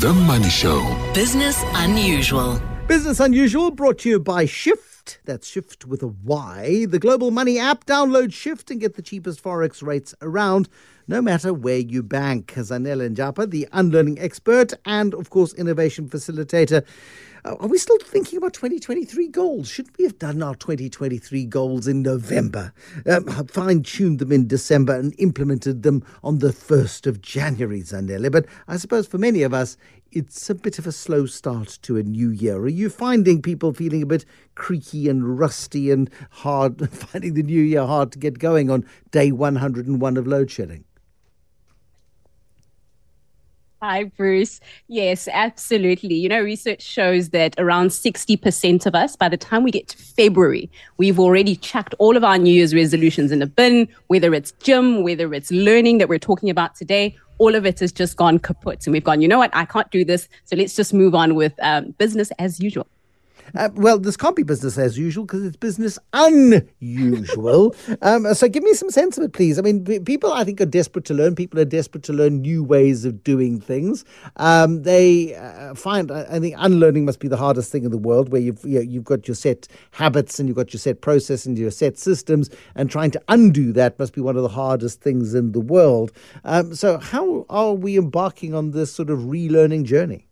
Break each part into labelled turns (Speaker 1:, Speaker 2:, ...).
Speaker 1: The Money Show.
Speaker 2: Business Unusual.
Speaker 3: Business Unusual brought to you by Shyft. That's Shyft with a Y. The global money app. Download Shyft and get the cheapest Forex rates around, no matter where you bank. Zanele Njapa, the unlearning expert and, of course, innovation facilitator. Uh, are we still thinking about 2023 goals? Shouldn't we have done our 2023 goals in November, um, fine tuned them in December, and implemented them on the 1st of January, Zanele? But I suppose for many of us, it's a bit of a slow start to a new year. Are you finding people feeling a bit creaky and rusty and hard, finding the new year hard to get going on day 101 of load shedding?
Speaker 4: Hi, Bruce. Yes, absolutely. You know, research shows that around 60% of us, by the time we get to February, we've already chucked all of our New Year's resolutions in the bin, whether it's gym, whether it's learning that we're talking about today, all of it has just gone kaput. And we've gone, you know what, I can't do this. So let's just move on with um, business as usual.
Speaker 3: Uh, well, this can't be business as usual because it's business unusual. um, so give me some sense of it, please. I mean, people, I think, are desperate to learn. People are desperate to learn new ways of doing things. Um, they uh, find, I think, unlearning must be the hardest thing in the world, where you've you know, you've got your set habits and you've got your set process and your set systems, and trying to undo that must be one of the hardest things in the world. Um, so, how are we embarking on this sort of relearning journey?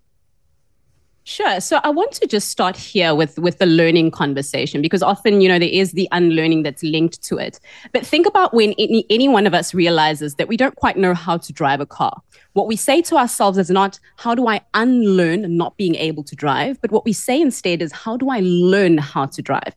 Speaker 4: Sure. So I want to just start here with with the learning conversation because often, you know, there is the unlearning that's linked to it. But think about when any, any one of us realizes that we don't quite know how to drive a car. What we say to ourselves is not how do I unlearn not being able to drive, but what we say instead is how do I learn how to drive?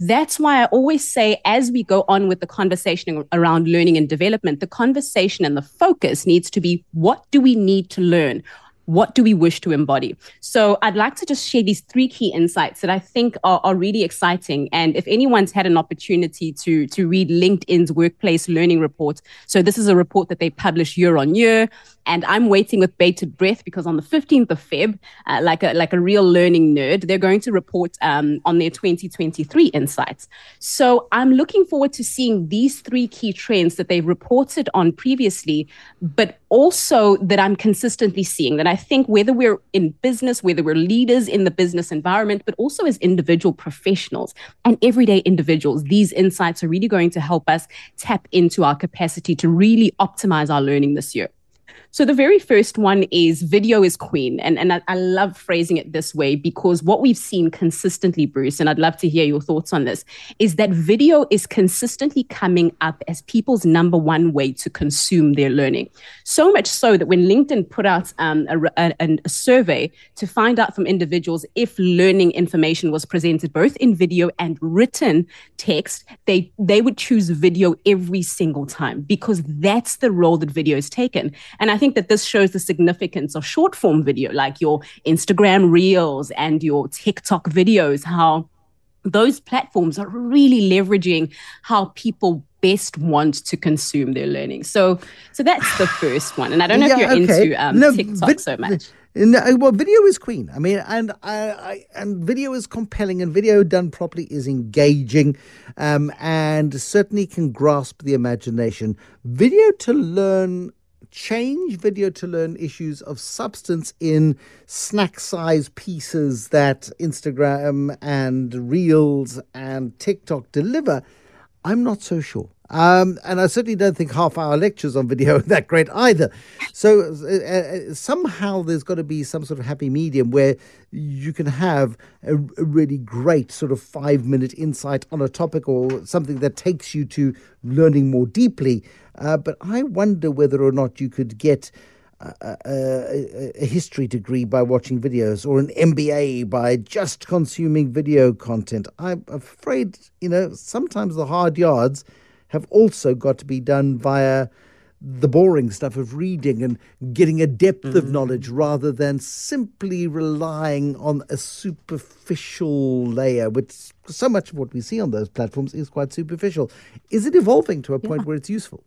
Speaker 4: That's why I always say, as we go on with the conversation around learning and development, the conversation and the focus needs to be what do we need to learn? What do we wish to embody? So I'd like to just share these three key insights that I think are, are really exciting. And if anyone's had an opportunity to, to read LinkedIn's workplace learning report, so this is a report that they publish year on year. And I'm waiting with bated breath because on the 15th of Feb, uh, like a like a real learning nerd, they're going to report um, on their 2023 insights. So I'm looking forward to seeing these three key trends that they've reported on previously, but also that I'm consistently seeing. That I think whether we're in business, whether we're leaders in the business environment, but also as individual professionals and everyday individuals, these insights are really going to help us tap into our capacity to really optimize our learning this year. So the very first one is video is queen. And, and I, I, love phrasing it this way because what we've seen consistently, Bruce, and I'd love to hear your thoughts on this, is that video is consistently coming up as people's number one way to consume their learning. So much so that when LinkedIn put out um, a, a, a survey to find out from individuals if learning information was presented both in video and written text, they, they would choose video every single time because that's the role that video is taken. And I think think that this shows the significance of short form video, like your Instagram reels and your TikTok videos, how those platforms are really leveraging how people best want to consume their learning. So, so that's the first one. And I don't know yeah, if you're okay. into um, no, TikTok vid- so much.
Speaker 3: No, well, video is queen. I mean, and I, I, and video is compelling, and video done properly is engaging, um, and certainly can grasp the imagination. Video to learn change video to learn issues of substance in snack size pieces that Instagram and Reels and TikTok deliver, I'm not so sure. Um, and I certainly don't think half hour lectures on video are that great either. So uh, uh, somehow there's got to be some sort of happy medium where you can have a, a, really great sort of five minute insight on a topic or something that takes you to learning more deeply. Uh, but I wonder whether or not you could get a, a, a, history degree by watching videos or an MBA by just consuming video content. I'm afraid, you know, sometimes the hard yards have also got to be done via the boring stuff of reading and getting a depth mm-hmm. of knowledge rather than simply relying on a superficial layer, which so much of what we see on those platforms is quite superficial. Is it evolving to a point yeah. where it's useful?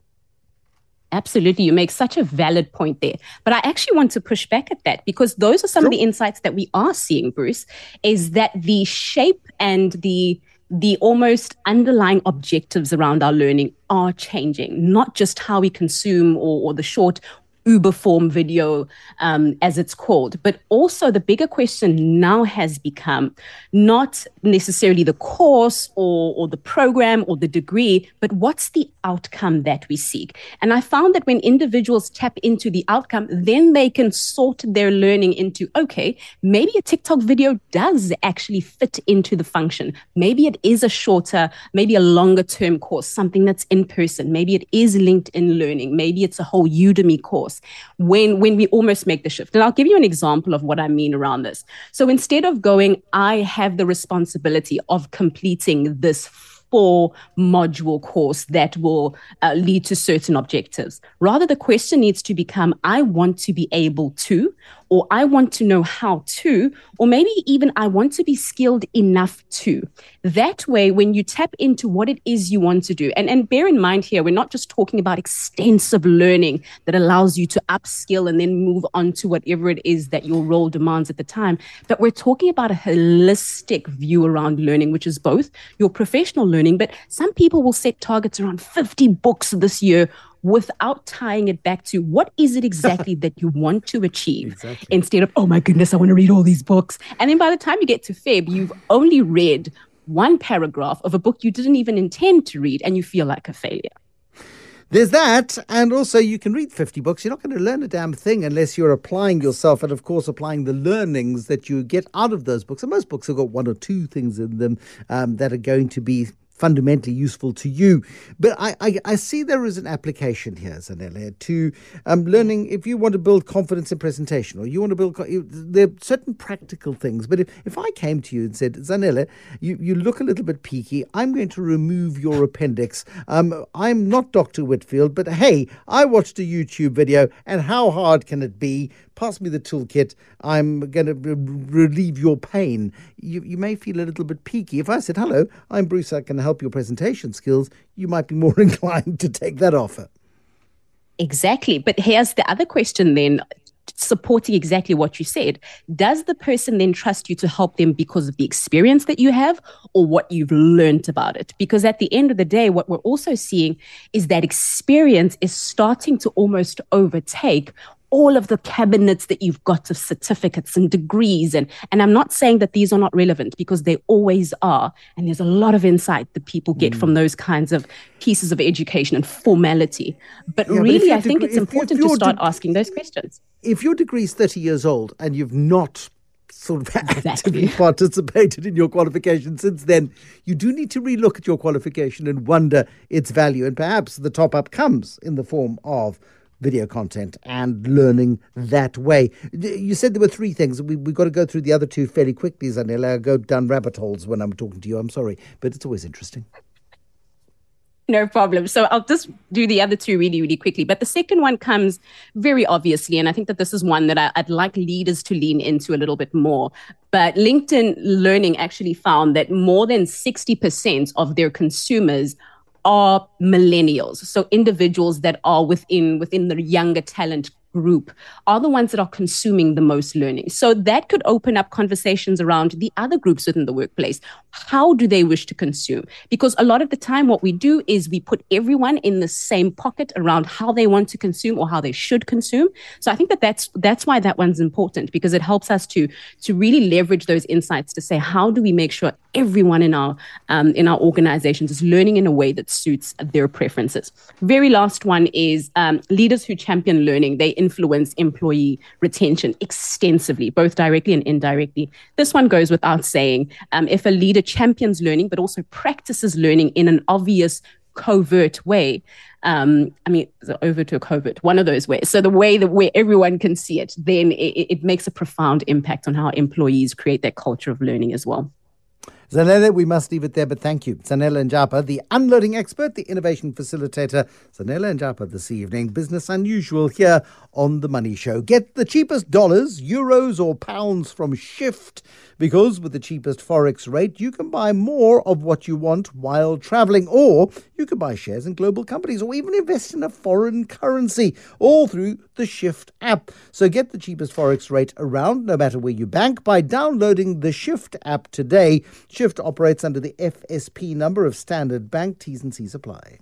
Speaker 4: Absolutely. You make such a valid point there. But I actually want to push back at that because those are some sure. of the insights that we are seeing, Bruce, is that the shape and the the almost underlying objectives around our learning are changing, not just how we consume or, or the short Uber form video, um, as it's called. But also, the bigger question now has become not necessarily the course or, or the program or the degree, but what's the outcome that we seek? And I found that when individuals tap into the outcome, then they can sort their learning into okay, maybe a TikTok video does actually fit into the function. Maybe it is a shorter, maybe a longer term course, something that's in person. Maybe it is LinkedIn learning. Maybe it's a whole Udemy course when, when we almost make the shift. And I'll give you an example of what I mean around this. So instead of going, I have the responsibility of completing this four module course that will uh, lead to certain objectives. Rather, the question needs to become I want to be able to, or I want to know how to, or maybe even I want to be skilled enough to. That way, when you tap into what it is you want to do, and, and bear in mind here, we're not just talking about extensive learning that allows you to upskill and then move on to whatever it is that your role demands at the time, but we're talking about a holistic view around learning, which is both your professional learning, but some people will set targets around 50 books this year without tying it back to what is it exactly that you want to achieve exactly. instead of, oh my goodness, I want to read all these books. And then by the time you get to Feb, you've only read one paragraph of a book you didn't even intend to read and you feel like a failure.
Speaker 3: There's that, and also you can read 50 books. You're not going to learn a damn thing unless you're applying yourself and, of course, applying the learnings that you get out of those books. And most books have got one or two things in them um, that are going to be fundamentally useful to you. But I, I, I see there is an application here, Zanele, to um, learning if you want to build confidence in presentation or you want to build, there are certain practical things. But if, if I came to you and said, Zanele, you, you look a little bit peaky, I'm going to remove your appendix. Um, I'm not Dr. Whitfield, but hey, I watched a YouTube video and how hard can it be? pass me the toolkit. I'm going to relieve your pain. You, you may feel a little bit peaky. If I said, hello, I'm Bruce, I can help your presentation skills, you might be more inclined to take that offer.
Speaker 4: Exactly. But here's the other question then supporting exactly what you said. Does the person then trust you to help them because of the experience that you have or what you've learned about it? Because at the end of the day, what we're also seeing is that experience is starting to almost overtake all of the cabinets that you've got of certificates and degrees and and I'm not saying that these are not relevant because they always are. And there's a lot of insight that people get mm. from those kinds of pieces of education and formality. But yeah, really but I think it's important to start de- asking those questions.
Speaker 3: if your degree is 30 years old and you've not sort of actively participated in your qualification since then, you do need to relook at your qualification and wonder its value. And perhaps the top up comes in the form of video content and learning that way. You said there were three things. We, we've got to go through the other two fairly quickly, Zanele. I go down rabbit holes when I'm talking to you. I'm sorry, but it's always interesting.
Speaker 4: No problem. So I'll just do the other two really, really quickly. But the second one comes very obviously, and I think that this is one that I, would like leaders to lean into a little bit more. But LinkedIn Learning actually found that more than 60% of their consumers are millennials. So individuals that are within within the younger talent group are the ones that are consuming the most learning. So that could open up conversations around the other groups within the workplace. How do they wish to consume? Because a lot of the time, what we do is we put everyone in the same pocket around how they want to consume or how they should consume. So I think that that's that's why that one's important because it helps us to to really leverage those insights to say how do we make sure everyone in our um, in our organizations is learning in a way that suits their preferences. Very last one is um, leaders who champion learning. They influence employee retention extensively, both directly and indirectly. This one goes without saying. Um, if a leader champions learning, but also practices learning in an obvious, covert way, um, I mean, overt or covert, one of those ways. So the way that where everyone can see it, then it, it makes a profound impact on how employees create that culture of learning as well.
Speaker 3: Zanele, we must leave it there, but thank you. Zanele Njapa, the unloading expert, the innovation facilitator. Zanele Njapa this evening. Business Unusual here on The Money Show. Get the cheapest dollars, euros, or pounds from Shyft because with the cheapest Forex rate, you can buy more of what you want while traveling, or you can buy shares in global companies, or even invest in a foreign currency, all through the Shyft app. So get the cheapest Forex rate around, no matter where you bank, by downloading the Shyft app today. Shyft operates under the FSP number of Standard Bank. T's and C's apply.